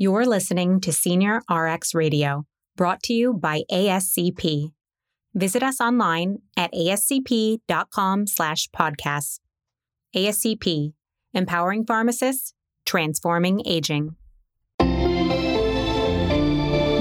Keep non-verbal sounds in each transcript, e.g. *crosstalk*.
You're listening to SenioRx Radio, brought to you by ASCP. Visit us online at ascp.com slash podcasts. ASCP, empowering pharmacists, transforming aging.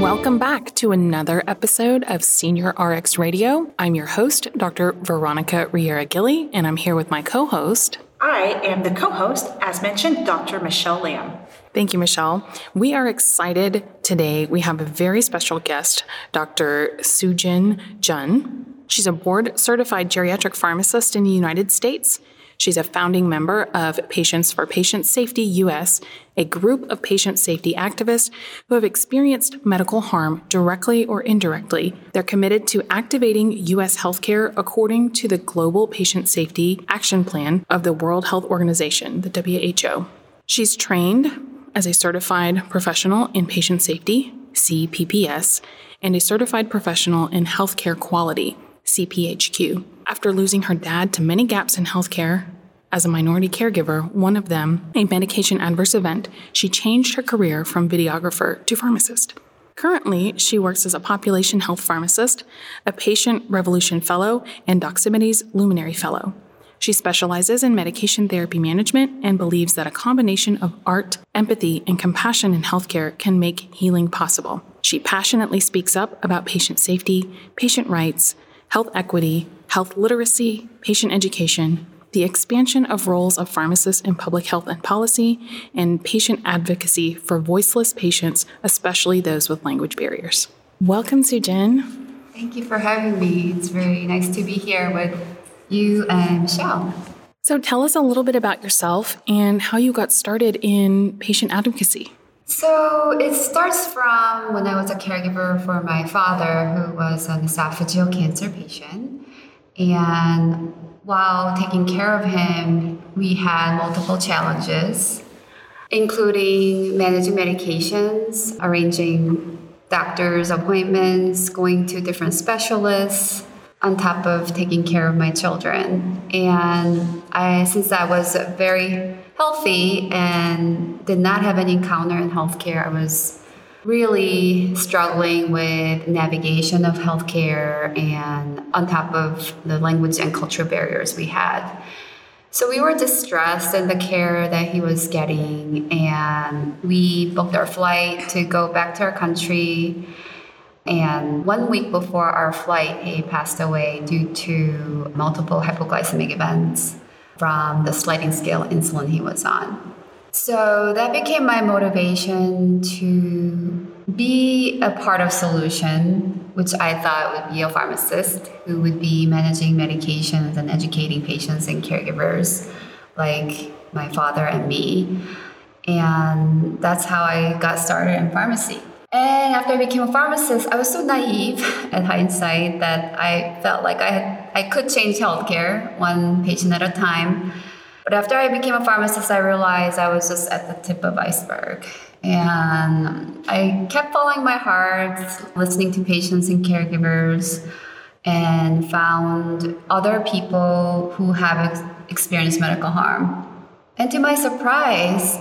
Welcome back to another episode of SenioRx Radio. I'm your host, Dr. Veronica Riera Gilly, and I'm here with my co host. I am the co host, as mentioned, Dr. Michelle Lamb. Thank you, Michelle. We are excited today. We have a very special guest, Dr. Soojin Jun. She's a board certified geriatric pharmacist in the United States. She's a founding member of Patients for Patient Safety US, a group of patient safety activists who have experienced medical harm directly or indirectly. They're committed to activating US healthcare according to the Global Patient Safety Action Plan of the World Health Organization, the WHO. She's trained as a certified professional in patient safety, CPPS, and a certified professional in healthcare quality, CPHQ. After losing her dad to many gaps in healthcare, as a minority caregiver, one of them, a medication adverse event, she changed her career from videographer to pharmacist. Currently, she works as a population health pharmacist, a patient revolution fellow, and Doximity's luminary fellow. She specializes in medication therapy management and believes that a combination of art, empathy, and compassion in healthcare can make healing possible. She passionately speaks up about patient safety, patient rights, health equity, health literacy, patient education, the expansion of roles of pharmacists in public health and policy, and patient advocacy for voiceless patients, especially those with language barriers. Welcome, Soojin. Thank you for having me. It's very nice to be here with you and Michelle. So, tell us a little bit about yourself and how you got started in patient advocacy. So, it starts from when I was a caregiver for my father, who was an esophageal cancer patient. And while taking care of him, we had multiple challenges, including managing medications, arranging doctor's appointments, going to different specialists, on top of taking care of my children. And I, since I was very healthy and did not have any encounter in healthcare, I was really struggling with navigation of healthcare and on top of the language and cultural barriers we had. So we were distressed in the care that he was getting, and we booked our flight to go back to our country and one week before our flight, he passed away due to multiple hypoglycemic events from the sliding scale insulin he was on. So that became my motivation to be a part of solution, which I thought would be a pharmacist who would be managing medications and educating patients and caregivers like my father and me. And that's how I got started in pharmacy. And after I became a pharmacist, I was so naive *laughs* at hindsight that I felt like I, I could change healthcare one patient at a time. But after I became a pharmacist, I realized I was just at the tip of iceberg. And I kept following my heart, listening to patients and caregivers, and found other people who have ex- experienced medical harm. And to my surprise,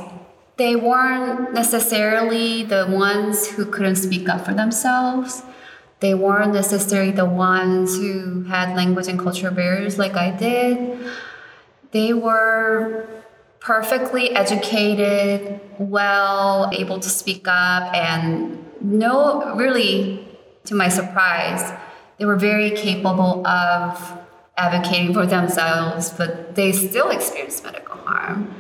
they weren't necessarily the ones who couldn't speak up for themselves. They weren't necessarily the ones who had language and cultural barriers like I did. They were perfectly educated, well able to speak up, and no, really, to my surprise, they were very capable of advocating for themselves, but they still experienced medical harm.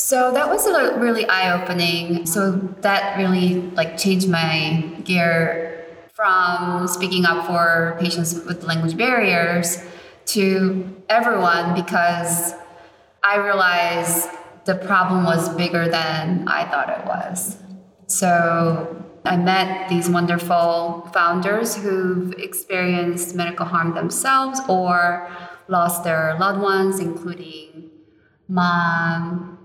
So that was really eye opening. So that really like changed my gear from speaking up for patients with language barriers to everyone because I realized the problem was bigger than I thought it was. So I met these wonderful founders who've experienced medical harm themselves or lost their loved ones, including mom,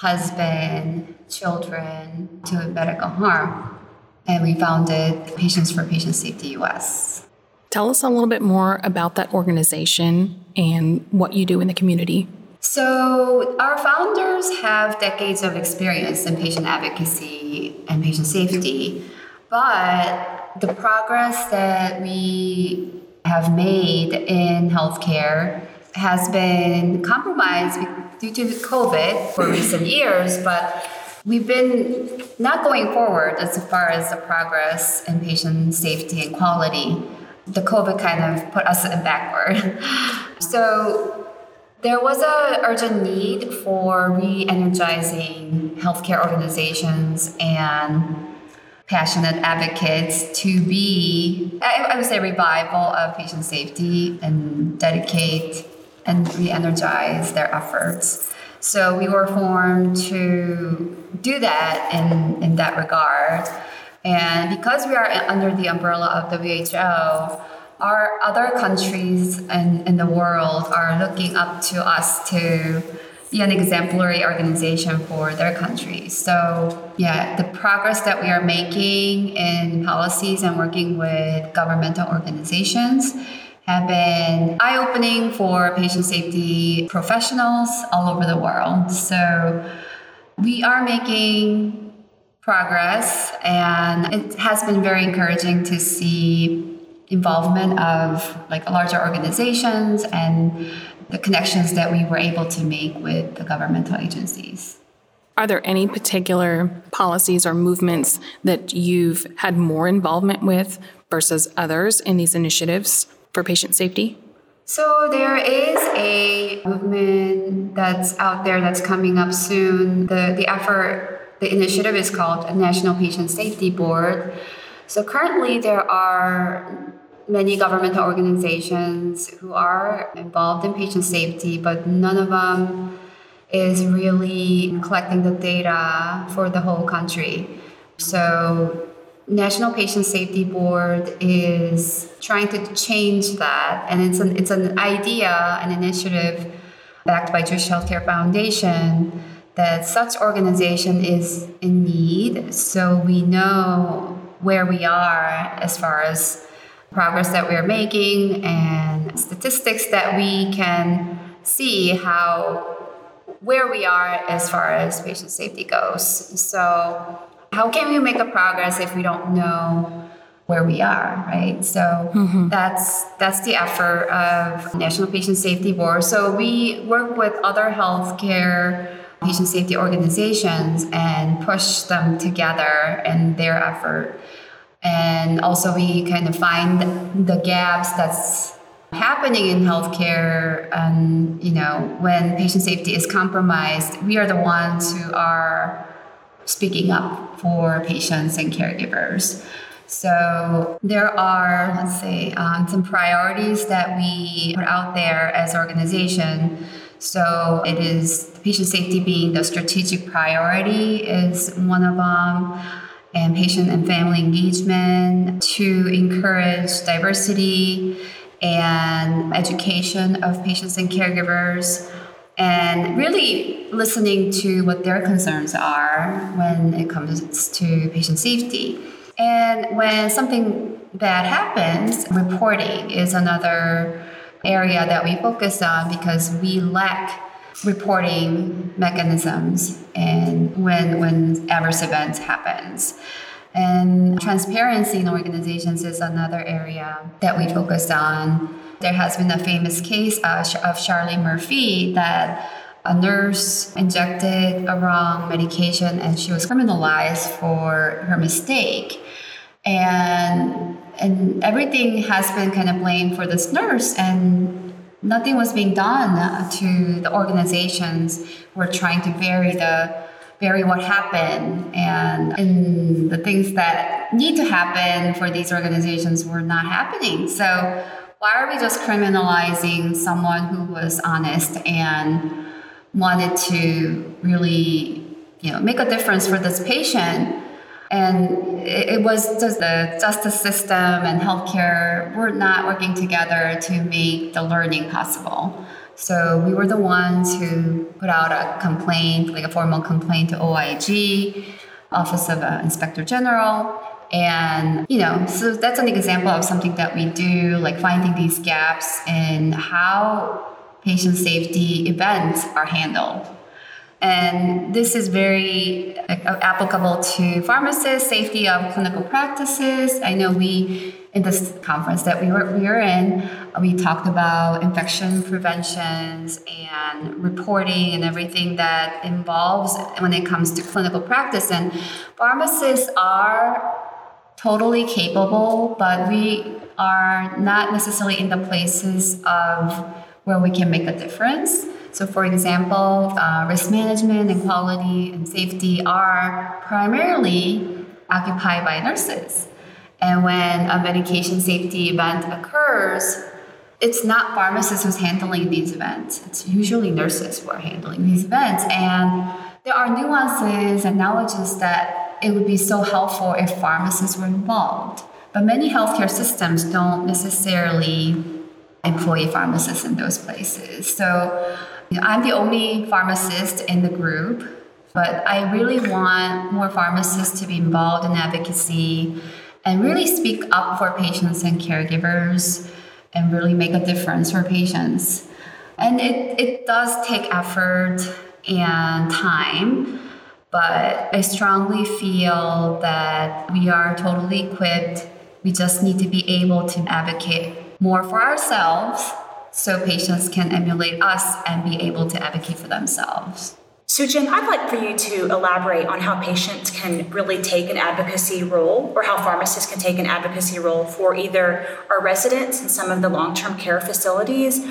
husband, children to medical harm. And we founded Patients for Patient Safety US. Tell us a little bit more about that organization and what you do in the community. So, our founders have decades of experience in patient advocacy and patient safety. But the progress that we have made in healthcare has been compromised due to COVID for recent years, but we've been not going forward as far as the progress in patient safety and quality. The COVID kind of put us in backward. *laughs* so there was an urgent need for re-energizing healthcare organizations and passionate advocates to be, I, would say, revival of patient safety and dedicate and re-energize their efforts. So we were formed to do that in, in that regard. And because we are under the umbrella of WHO, our other countries in, in the world are looking up to us to be an exemplary organization for their countries. So, yeah, the progress that we are making in policies and working with governmental organizations have been eye opening for patient safety professionals all over the world. So, we are making progress, and it has been very encouraging to see involvement of like larger organizations and the connections that we were able to make with the governmental agencies. Are there any particular policies or movements that you've had more involvement with versus others in these initiatives for patient safety? So, there is a movement that's out there that's coming up soon. The, the effort, the initiative is called a National Patient Safety Board. So, currently, there are many governmental organizations who are involved in patient safety, but none of them is really collecting the data for the whole country. So National Patient Safety Board is trying to change that, and it's an it's an idea, an initiative backed by Jewish Healthcare Foundation that such organization is in need, so we know where we are as far as progress that we are making and statistics that we can see how where we are as far as patient safety goes. So how can we make a progress if we don't know where we are, right? So mm-hmm. that's that's the effort of National Patient Safety Board. So we work with other healthcare patient safety organizations and push them together in their effort and also we kind of find the gaps that's happening in healthcare and you know when patient safety is compromised we are the ones who are speaking up for patients and caregivers. So there are let's say um, some priorities that we put out there as organization. So it is patient safety being the strategic priority is one of them and patient and family engagement to encourage diversity and education of patients and caregivers and really listening to what their concerns are when it comes to patient safety. And when something bad happens, reporting is another area that we focus on because we lack reporting mechanisms and when when adverse events happens and transparency in organizations is another area that we focus on there has been a famous case uh, of Charlene Murphey that a nurse injected a wrong medication and she was criminalized for her mistake. And and everything has been kind of blamed for this nurse and nothing was being done to the organizations. Who were trying to bury the bury what happened. And, and the things that need to happen for these organizations were not happening. So why are we just criminalizing someone who was honest and wanted to really you know make a difference for this patient and it was just the justice system and healthcare were not working together to make the learning possible. So we were the ones who put out a complaint, like a formal complaint to OIG, Office of uh, Inspector General. And, you know, so that's an example of something that we do, like finding these gaps in how patient safety events are handled. And this is very applicable to pharmacists, safety of clinical practices. I know we, in this conference that we were, we were in, we talked about infection preventions and reporting and everything that involves when it comes to clinical practice. And pharmacists are totally capable, but we are not necessarily in the places of where we can make a difference. So, for example, uh, risk management and quality and safety are primarily occupied by nurses. And when a medication safety event occurs, it's not pharmacists who's handling these events. It's usually nurses who are handling these events. And there are nuances and knowledges that it would be so helpful if pharmacists were involved. But many healthcare systems don't necessarily employ pharmacists in those places. So I'm the only pharmacist in the group, but I really want more pharmacists to be involved in advocacy and really speak up for patients and caregivers and really make a difference for patients. And it, it does take effort and time, but I strongly feel that we are totally equipped. We just need to be able to advocate more for ourselves so patients can emulate us and be able to advocate for themselves. So, Soojin, I'd like for you to elaborate on how patients can really take an advocacy role or how pharmacists can take an advocacy role for either our residents in some of the long term care facilities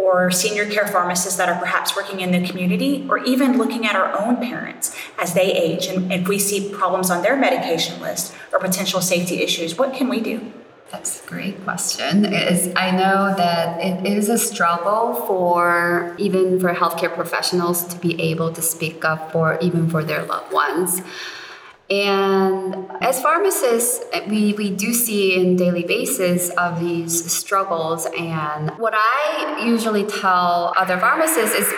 or senior care pharmacists that are perhaps working in the community, or even looking at our own parents as they age and if we see problems on their medication list or potential safety issues, what can we do? That's a great question. Is I know that it is a struggle for even for healthcare professionals to be able to speak up for even for their loved ones. And as pharmacists, we, we do see in daily basis of these struggles. And what I usually tell other pharmacists is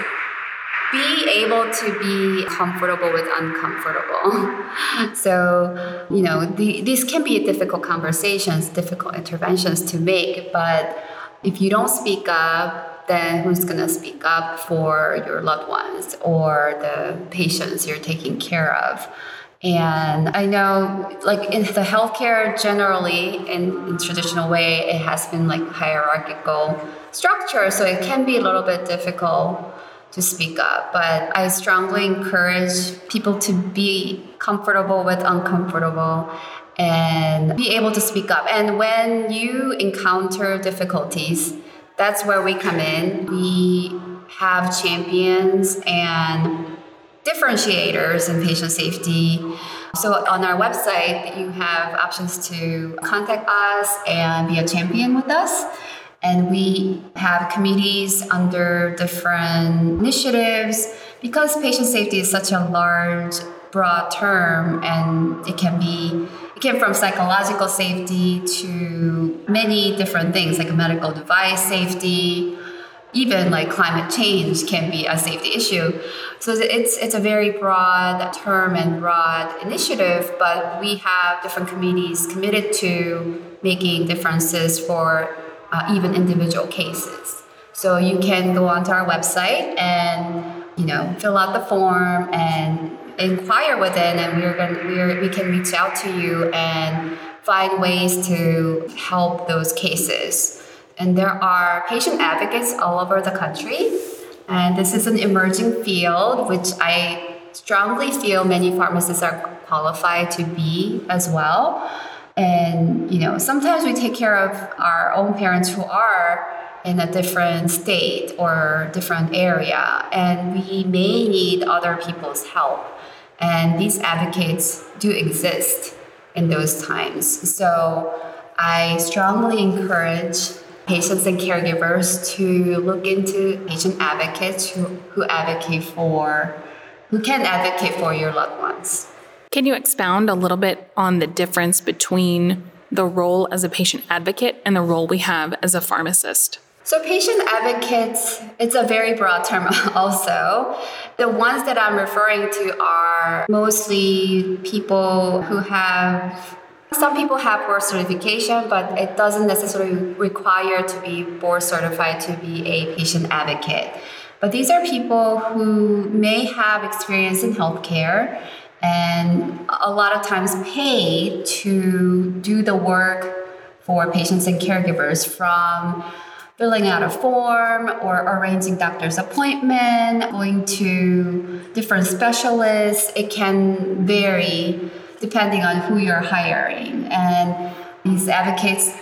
be able to be comfortable with uncomfortable. *laughs* so, you know, the, these can be difficult conversations, difficult interventions to make, but if you don't speak up, then who's going to speak up for your loved ones or the patients you're taking care of? And I know, like in the healthcare generally, in, in traditional way, it has been like hierarchical structure, so it can be a little bit difficult to speak up. But I strongly encourage people to be comfortable with uncomfortable and be able to speak up. And when you encounter difficulties, that's where we come in. We have champions and differentiators in patient safety. So on our website, you have options to contact us and be a champion with us. And we have committees under different initiatives because patient safety is such a large, broad term and it can be it can from psychological safety to many different things like medical device safety even like climate change can be a safety issue. So it's it's a very broad term and broad initiative, but we have different committees committed to making differences for uh, even individual cases. So you can go onto our website and you know fill out the form and inquire within, and we're going we're, we can reach out to you and find ways to help those cases. And there are patient advocates all over the country. And this is an emerging field, which I strongly feel many pharmacists are qualified to be as well. And, you know, sometimes we take care of our own parents who are in a different state or different area, and we may need other people's help. And these advocates do exist in those times. So I strongly encourage patients and caregivers to look into patient advocates who, who advocate for, who can advocate for your loved ones. Can you expound a little bit on the difference between the role as a patient advocate and the role we have as a pharmacist? So, patient advocates, it's a very broad term *laughs* also. The ones that I'm referring to are mostly people who have some people have board certification, but it doesn't necessarily require to be board certified to be a patient advocate. But these are people who may have experience in healthcare and a lot of times paid to do the work for patients and caregivers from filling out a form or arranging doctor's appointment, going to different specialists. It can vary depending on who you're hiring. And these advocates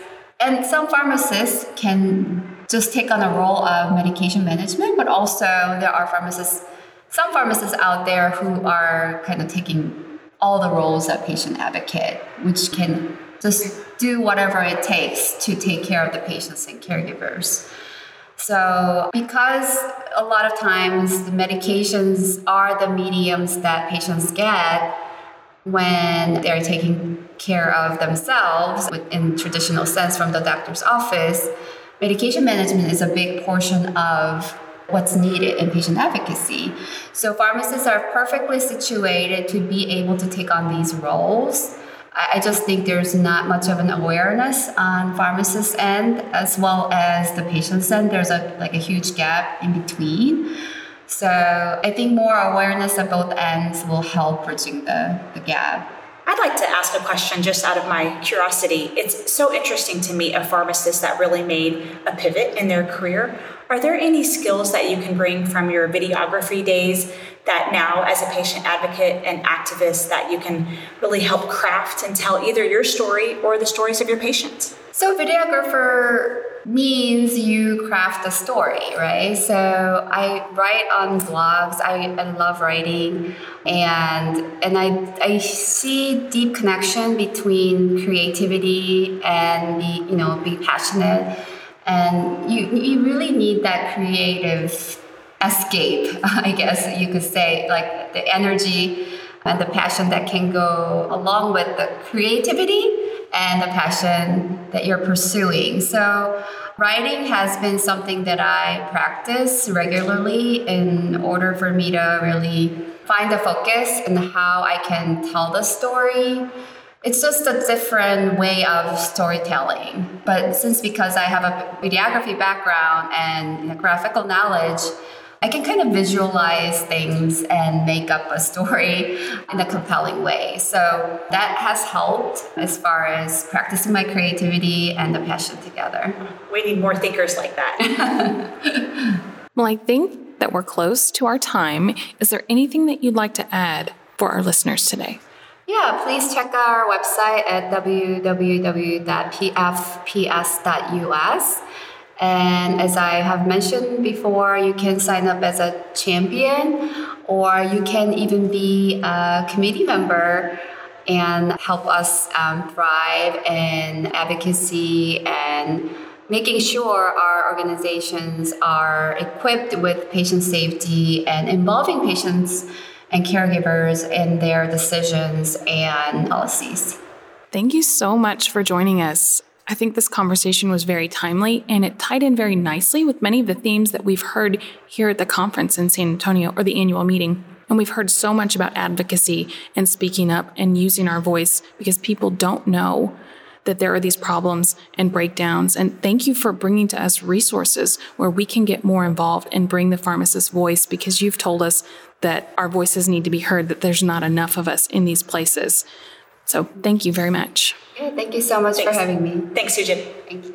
and some pharmacists can just take on a role of medication management, but also there are pharmacists, some pharmacists out there who are kind of taking all the roles of patient advocate, which can just do whatever it takes to take care of the patients and caregivers. So, because a lot of times the medications are the mediums that patients get when they're taking care of themselves in traditional sense from the doctor's office, medication management is a big portion of what's needed in patient advocacy. So pharmacists are perfectly situated to be able to take on these roles I just think there's not much of an awareness on pharmacists' end as well as the patient's end. There's a like a huge gap in between. So I think more awareness at both ends will help bridging the, the gap. I'd like to ask a question just out of my curiosity. It's so interesting to meet a pharmacist that really made a pivot in their career. Are there any skills that you can bring from your videography days that now, as a patient advocate and activist, that you can really help craft and tell either your story or the stories of your patients? So, videographer means you craft the story, right? So, I write on blogs. I, I love writing, and and I I see deep connection between creativity and be you know be passionate, and you you really need that creative escape, *laughs* I guess you could say, like the energy and the passion that can go along with the creativity and the passion that you're pursuing. So, writing has been something that I practice regularly in order for me to really find the focus and how I can tell the story. It's just a different way of storytelling. But since because I have a videography background and graphical knowledge, I can kind of visualize things and make up a story in a compelling way. So that has helped as far as practicing my creativity and the passion together. We need more thinkers like that. *laughs* well, I think that we're close to our time. Is there anything that you'd like to add for our listeners today? Yeah, please check our website at www.pfps.us. And as I have mentioned before, you can sign up as a champion or you can even be a committee member and help us um, thrive in advocacy and making sure our organizations are equipped with patient safety and involving patients and caregivers in their decisions and policies. Thank you so much for joining us. I think this conversation was very timely and it tied in very nicely with many of the themes that we've heard here at the conference in San Antonio or the annual meeting. And we've heard so much about advocacy and speaking up and using our voice because people don't know that there are these problems and breakdowns. And thank you for bringing to us resources where we can get more involved and bring the pharmacist's voice because you've told us that our voices need to be heard, that there's not enough of us in these places. So thank you very much. Yeah, thank you so much Thanks. for having me. Thanks, Soojin. Thank you.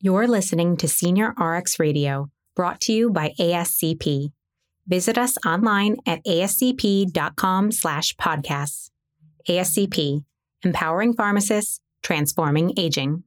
You're listening to SenioRx Radio, brought to you by ASCP. Visit us online at ascp.com slash podcasts. ASCP, empowering pharmacists, transforming aging.